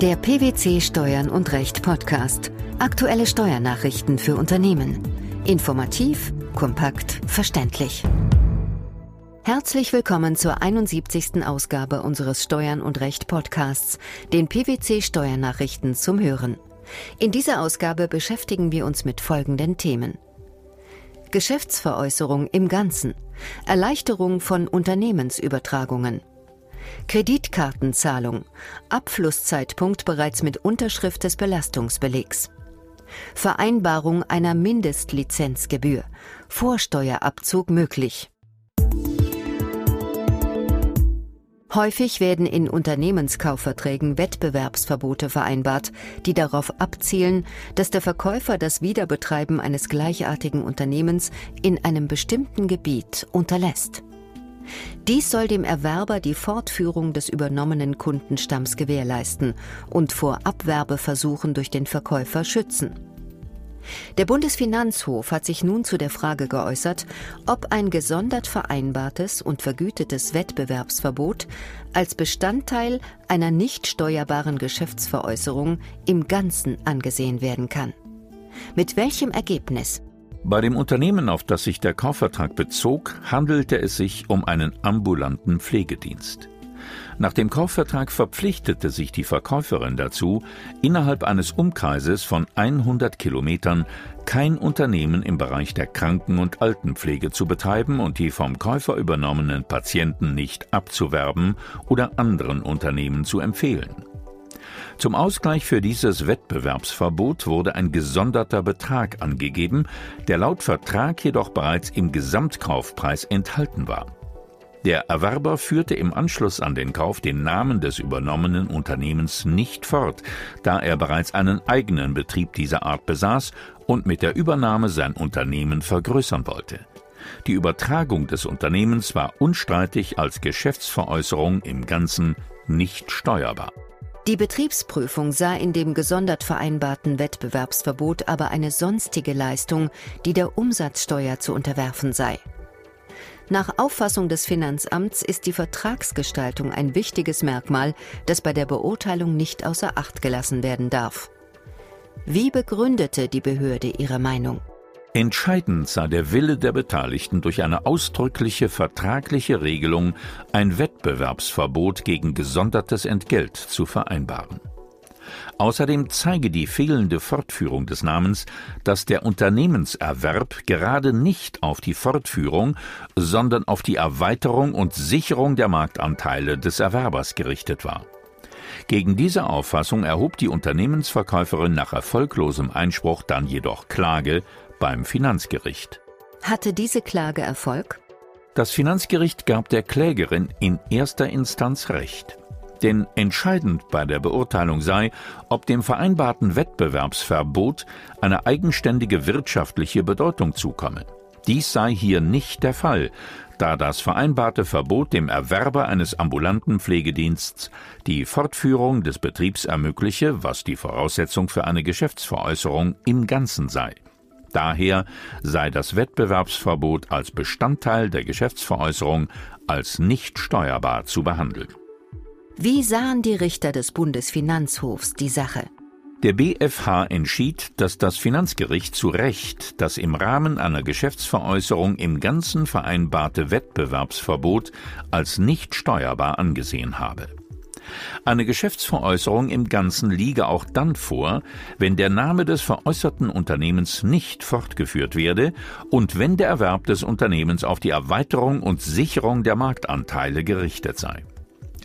Der PwC Steuern und Recht Podcast. Aktuelle Steuernachrichten für Unternehmen. Informativ, kompakt, verständlich. Herzlich willkommen zur 71. Ausgabe unseres Steuern und Recht Podcasts, den PwC Steuernachrichten zum Hören. In dieser Ausgabe beschäftigen wir uns mit folgenden Themen. Geschäftsveräußerung im Ganzen, Erleichterung von Unternehmensübertragungen, Kreditkartenzahlung. Abflusszeitpunkt bereits mit Unterschrift des Belastungsbelegs. Vereinbarung einer Mindestlizenzgebühr. Vorsteuerabzug möglich. Häufig werden in Unternehmenskaufverträgen Wettbewerbsverbote vereinbart, die darauf abzielen, dass der Verkäufer das Wiederbetreiben eines gleichartigen Unternehmens in einem bestimmten Gebiet unterlässt. Dies soll dem Erwerber die Fortführung des übernommenen Kundenstamms gewährleisten und vor Abwerbeversuchen durch den Verkäufer schützen. Der Bundesfinanzhof hat sich nun zu der Frage geäußert, ob ein gesondert vereinbartes und vergütetes Wettbewerbsverbot als Bestandteil einer nicht steuerbaren Geschäftsveräußerung im Ganzen angesehen werden kann. Mit welchem Ergebnis? Bei dem Unternehmen, auf das sich der Kaufvertrag bezog, handelte es sich um einen ambulanten Pflegedienst. Nach dem Kaufvertrag verpflichtete sich die Verkäuferin dazu, innerhalb eines Umkreises von 100 Kilometern kein Unternehmen im Bereich der Kranken- und Altenpflege zu betreiben und die vom Käufer übernommenen Patienten nicht abzuwerben oder anderen Unternehmen zu empfehlen. Zum Ausgleich für dieses Wettbewerbsverbot wurde ein gesonderter Betrag angegeben, der laut Vertrag jedoch bereits im Gesamtkaufpreis enthalten war. Der Erwerber führte im Anschluss an den Kauf den Namen des übernommenen Unternehmens nicht fort, da er bereits einen eigenen Betrieb dieser Art besaß und mit der Übernahme sein Unternehmen vergrößern wollte. Die Übertragung des Unternehmens war unstreitig als Geschäftsveräußerung im Ganzen nicht steuerbar. Die Betriebsprüfung sah in dem gesondert vereinbarten Wettbewerbsverbot aber eine sonstige Leistung, die der Umsatzsteuer zu unterwerfen sei. Nach Auffassung des Finanzamts ist die Vertragsgestaltung ein wichtiges Merkmal, das bei der Beurteilung nicht außer Acht gelassen werden darf. Wie begründete die Behörde ihre Meinung? Entscheidend sei der Wille der Beteiligten durch eine ausdrückliche vertragliche Regelung ein Wettbewerbsverbot gegen gesondertes Entgelt zu vereinbaren. Außerdem zeige die fehlende Fortführung des Namens, dass der Unternehmenserwerb gerade nicht auf die Fortführung, sondern auf die Erweiterung und Sicherung der Marktanteile des Erwerbers gerichtet war. Gegen diese Auffassung erhob die Unternehmensverkäuferin nach erfolglosem Einspruch dann jedoch Klage beim Finanzgericht. Hatte diese Klage Erfolg? Das Finanzgericht gab der Klägerin in erster Instanz Recht. Denn entscheidend bei der Beurteilung sei, ob dem vereinbarten Wettbewerbsverbot eine eigenständige wirtschaftliche Bedeutung zukomme. Dies sei hier nicht der Fall, da das vereinbarte Verbot dem Erwerber eines ambulanten Pflegedienstes die Fortführung des Betriebs ermögliche, was die Voraussetzung für eine Geschäftsveräußerung im Ganzen sei. Daher sei das Wettbewerbsverbot als Bestandteil der Geschäftsveräußerung als nicht steuerbar zu behandeln. Wie sahen die Richter des Bundesfinanzhofs die Sache? Der BfH entschied, dass das Finanzgericht zu Recht das im Rahmen einer Geschäftsveräußerung im Ganzen vereinbarte Wettbewerbsverbot als nicht steuerbar angesehen habe. Eine Geschäftsveräußerung im Ganzen liege auch dann vor, wenn der Name des veräußerten Unternehmens nicht fortgeführt werde und wenn der Erwerb des Unternehmens auf die Erweiterung und Sicherung der Marktanteile gerichtet sei.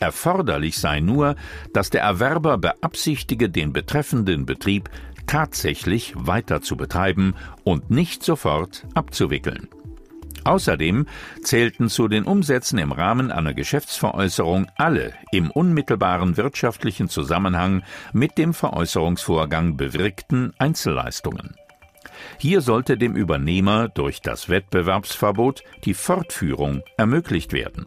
Erforderlich sei nur, dass der Erwerber beabsichtige, den betreffenden Betrieb tatsächlich weiter zu betreiben und nicht sofort abzuwickeln. Außerdem zählten zu den Umsätzen im Rahmen einer Geschäftsveräußerung alle im unmittelbaren wirtschaftlichen Zusammenhang mit dem Veräußerungsvorgang bewirkten Einzelleistungen. Hier sollte dem Übernehmer durch das Wettbewerbsverbot die Fortführung ermöglicht werden.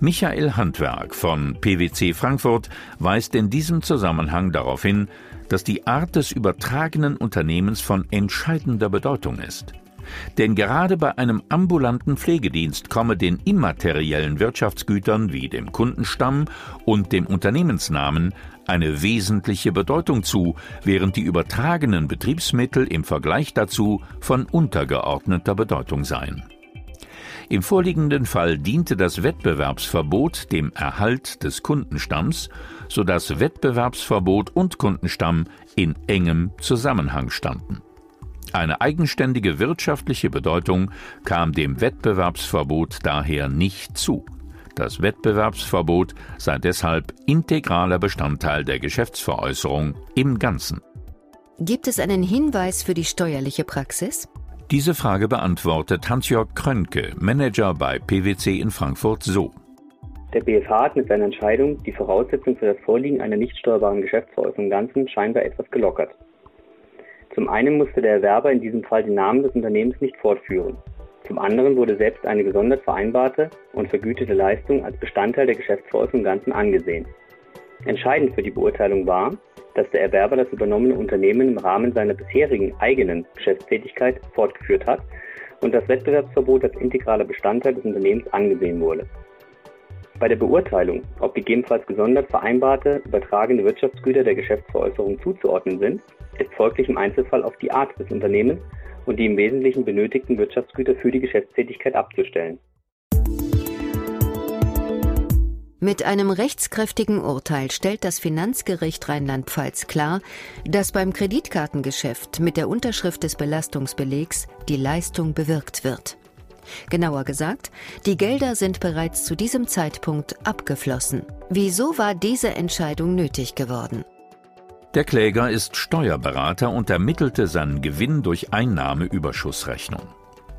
Michael Handwerk von PwC Frankfurt weist in diesem Zusammenhang darauf hin, dass die Art des übertragenen Unternehmens von entscheidender Bedeutung ist. Denn gerade bei einem ambulanten Pflegedienst komme den immateriellen Wirtschaftsgütern wie dem Kundenstamm und dem Unternehmensnamen eine wesentliche Bedeutung zu, während die übertragenen Betriebsmittel im Vergleich dazu von untergeordneter Bedeutung seien. Im vorliegenden Fall diente das Wettbewerbsverbot dem Erhalt des Kundenstamms, sodass Wettbewerbsverbot und Kundenstamm in engem Zusammenhang standen. Eine eigenständige wirtschaftliche Bedeutung kam dem Wettbewerbsverbot daher nicht zu. Das Wettbewerbsverbot sei deshalb integraler Bestandteil der Geschäftsveräußerung im Ganzen. Gibt es einen Hinweis für die steuerliche Praxis? Diese Frage beantwortet Hans-Jörg Krönke, Manager bei PwC in Frankfurt, so. Der BFH hat mit seiner Entscheidung die Voraussetzung für das Vorliegen einer nicht steuerbaren Geschäftsveräußerung im Ganzen scheinbar etwas gelockert. Zum einen musste der Erwerber in diesem Fall den Namen des Unternehmens nicht fortführen. Zum anderen wurde selbst eine gesondert vereinbarte und vergütete Leistung als Bestandteil der Geschäftsveräußerung im Ganzen angesehen. Entscheidend für die Beurteilung war, dass der Erwerber das übernommene Unternehmen im Rahmen seiner bisherigen eigenen Geschäftstätigkeit fortgeführt hat und das Wettbewerbsverbot als integraler Bestandteil des Unternehmens angesehen wurde. Bei der Beurteilung, ob gegebenenfalls gesondert vereinbarte übertragene Wirtschaftsgüter der Geschäftsveräußerung zuzuordnen sind, ist folglich im Einzelfall auf die Art des Unternehmens und die im Wesentlichen benötigten Wirtschaftsgüter für die Geschäftstätigkeit abzustellen. Mit einem rechtskräftigen Urteil stellt das Finanzgericht Rheinland-Pfalz klar, dass beim Kreditkartengeschäft mit der Unterschrift des Belastungsbelegs die Leistung bewirkt wird. Genauer gesagt, die Gelder sind bereits zu diesem Zeitpunkt abgeflossen. Wieso war diese Entscheidung nötig geworden? Der Kläger ist Steuerberater und ermittelte seinen Gewinn durch Einnahmeüberschussrechnung.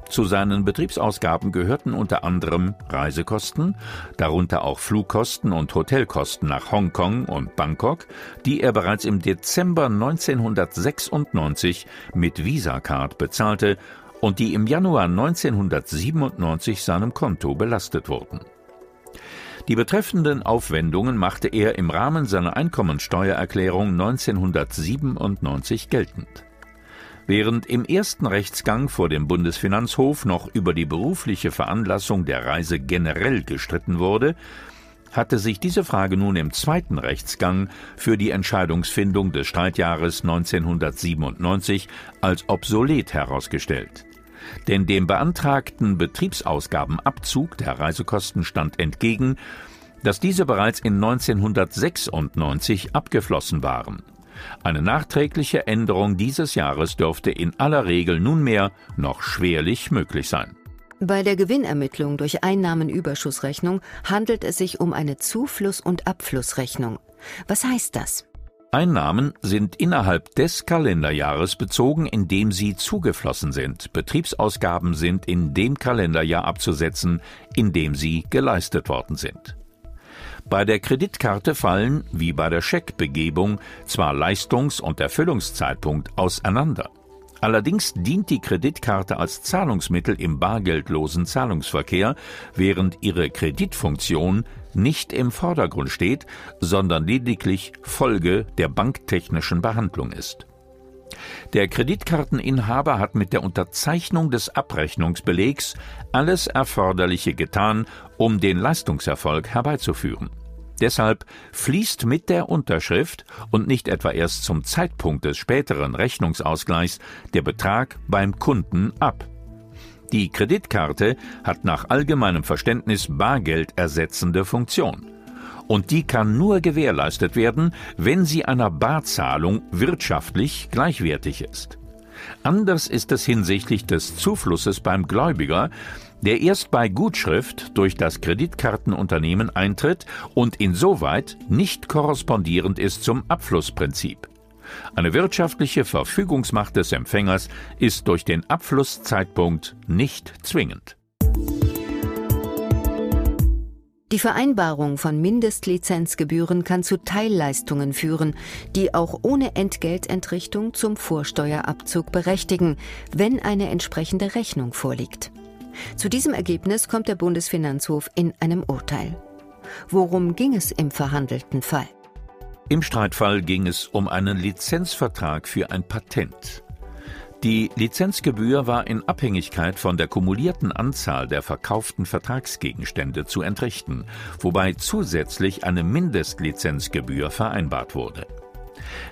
Zu seinen Betriebsausgaben gehörten unter anderem Reisekosten, darunter auch Flugkosten und Hotelkosten nach Hongkong und Bangkok, die er bereits im Dezember 1996 mit Visa-Card bezahlte und die im Januar 1997 seinem Konto belastet wurden. Die betreffenden Aufwendungen machte er im Rahmen seiner Einkommensteuererklärung 1997 geltend. Während im ersten Rechtsgang vor dem Bundesfinanzhof noch über die berufliche Veranlassung der Reise generell gestritten wurde, hatte sich diese Frage nun im zweiten Rechtsgang für die Entscheidungsfindung des Streitjahres 1997 als obsolet herausgestellt. Denn dem beantragten Betriebsausgabenabzug der Reisekosten stand entgegen, dass diese bereits in 1996 abgeflossen waren. Eine nachträgliche Änderung dieses Jahres dürfte in aller Regel nunmehr noch schwerlich möglich sein. Bei der Gewinnermittlung durch Einnahmenüberschussrechnung handelt es sich um eine Zufluss- und Abflussrechnung. Was heißt das? Einnahmen sind innerhalb des Kalenderjahres bezogen, in dem sie zugeflossen sind. Betriebsausgaben sind in dem Kalenderjahr abzusetzen, in dem sie geleistet worden sind. Bei der Kreditkarte fallen, wie bei der Scheckbegebung, zwar Leistungs- und Erfüllungszeitpunkt auseinander. Allerdings dient die Kreditkarte als Zahlungsmittel im bargeldlosen Zahlungsverkehr, während ihre Kreditfunktion nicht im Vordergrund steht, sondern lediglich Folge der banktechnischen Behandlung ist. Der Kreditkarteninhaber hat mit der Unterzeichnung des Abrechnungsbelegs alles Erforderliche getan, um den Leistungserfolg herbeizuführen. Deshalb fließt mit der Unterschrift und nicht etwa erst zum Zeitpunkt des späteren Rechnungsausgleichs der Betrag beim Kunden ab. Die Kreditkarte hat nach allgemeinem Verständnis bargeldersetzende Funktion. Und die kann nur gewährleistet werden, wenn sie einer Barzahlung wirtschaftlich gleichwertig ist. Anders ist es hinsichtlich des Zuflusses beim Gläubiger, der erst bei Gutschrift durch das Kreditkartenunternehmen eintritt und insoweit nicht korrespondierend ist zum Abflussprinzip. Eine wirtschaftliche Verfügungsmacht des Empfängers ist durch den Abflusszeitpunkt nicht zwingend. Die Vereinbarung von Mindestlizenzgebühren kann zu Teilleistungen führen, die auch ohne Entgeltentrichtung zum Vorsteuerabzug berechtigen, wenn eine entsprechende Rechnung vorliegt. Zu diesem Ergebnis kommt der Bundesfinanzhof in einem Urteil. Worum ging es im verhandelten Fall? Im Streitfall ging es um einen Lizenzvertrag für ein Patent. Die Lizenzgebühr war in Abhängigkeit von der kumulierten Anzahl der verkauften Vertragsgegenstände zu entrichten, wobei zusätzlich eine Mindestlizenzgebühr vereinbart wurde.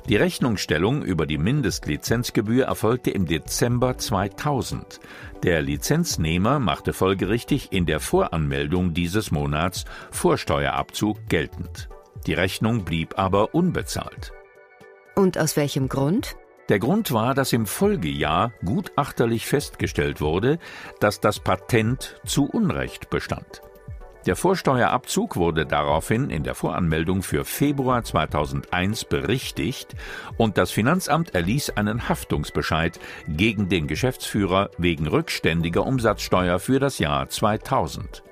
Die Rechnungsstellung über die Mindestlizenzgebühr erfolgte im Dezember 2000. Der Lizenznehmer machte folgerichtig in der Voranmeldung dieses Monats Vorsteuerabzug geltend. Die Rechnung blieb aber unbezahlt. Und aus welchem Grund? Der Grund war, dass im Folgejahr gutachterlich festgestellt wurde, dass das Patent zu Unrecht bestand. Der Vorsteuerabzug wurde daraufhin in der Voranmeldung für Februar 2001 berichtigt und das Finanzamt erließ einen Haftungsbescheid gegen den Geschäftsführer wegen rückständiger Umsatzsteuer für das Jahr 2000.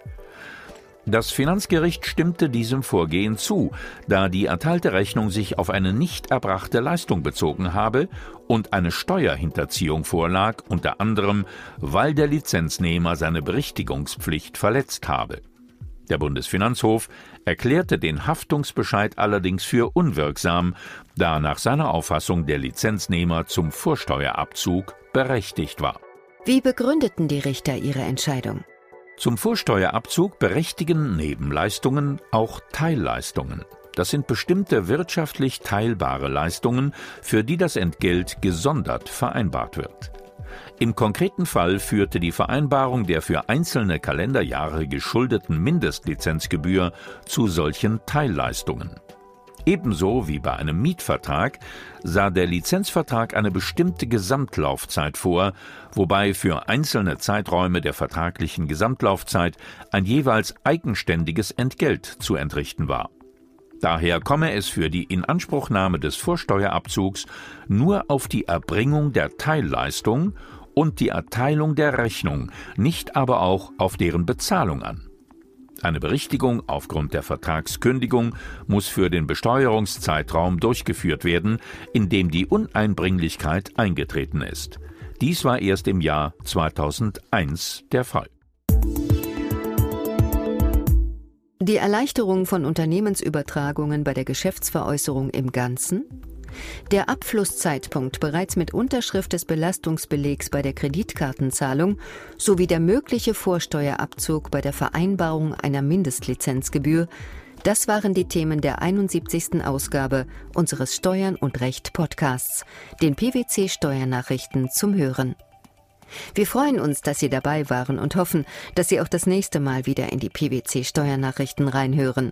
Das Finanzgericht stimmte diesem Vorgehen zu, da die erteilte Rechnung sich auf eine nicht erbrachte Leistung bezogen habe und eine Steuerhinterziehung vorlag, unter anderem, weil der Lizenznehmer seine Berichtigungspflicht verletzt habe. Der Bundesfinanzhof erklärte den Haftungsbescheid allerdings für unwirksam, da nach seiner Auffassung der Lizenznehmer zum Vorsteuerabzug berechtigt war. Wie begründeten die Richter ihre Entscheidung? Zum Vorsteuerabzug berechtigen neben Leistungen auch Teilleistungen. Das sind bestimmte wirtschaftlich teilbare Leistungen, für die das Entgelt gesondert vereinbart wird. Im konkreten Fall führte die Vereinbarung der für einzelne Kalenderjahre geschuldeten Mindestlizenzgebühr zu solchen Teilleistungen. Ebenso wie bei einem Mietvertrag sah der Lizenzvertrag eine bestimmte Gesamtlaufzeit vor, wobei für einzelne Zeiträume der vertraglichen Gesamtlaufzeit ein jeweils eigenständiges Entgelt zu entrichten war. Daher komme es für die Inanspruchnahme des Vorsteuerabzugs nur auf die Erbringung der Teilleistung und die Erteilung der Rechnung, nicht aber auch auf deren Bezahlung an. Eine Berichtigung aufgrund der Vertragskündigung muss für den Besteuerungszeitraum durchgeführt werden, in dem die Uneinbringlichkeit eingetreten ist. Dies war erst im Jahr 2001 der Fall. Die Erleichterung von Unternehmensübertragungen bei der Geschäftsveräußerung im Ganzen der Abflusszeitpunkt bereits mit Unterschrift des Belastungsbelegs bei der Kreditkartenzahlung sowie der mögliche Vorsteuerabzug bei der Vereinbarung einer Mindestlizenzgebühr, das waren die Themen der 71. Ausgabe unseres Steuern und Recht Podcasts, den PwC Steuernachrichten zum Hören. Wir freuen uns, dass Sie dabei waren und hoffen, dass Sie auch das nächste Mal wieder in die PwC Steuernachrichten reinhören.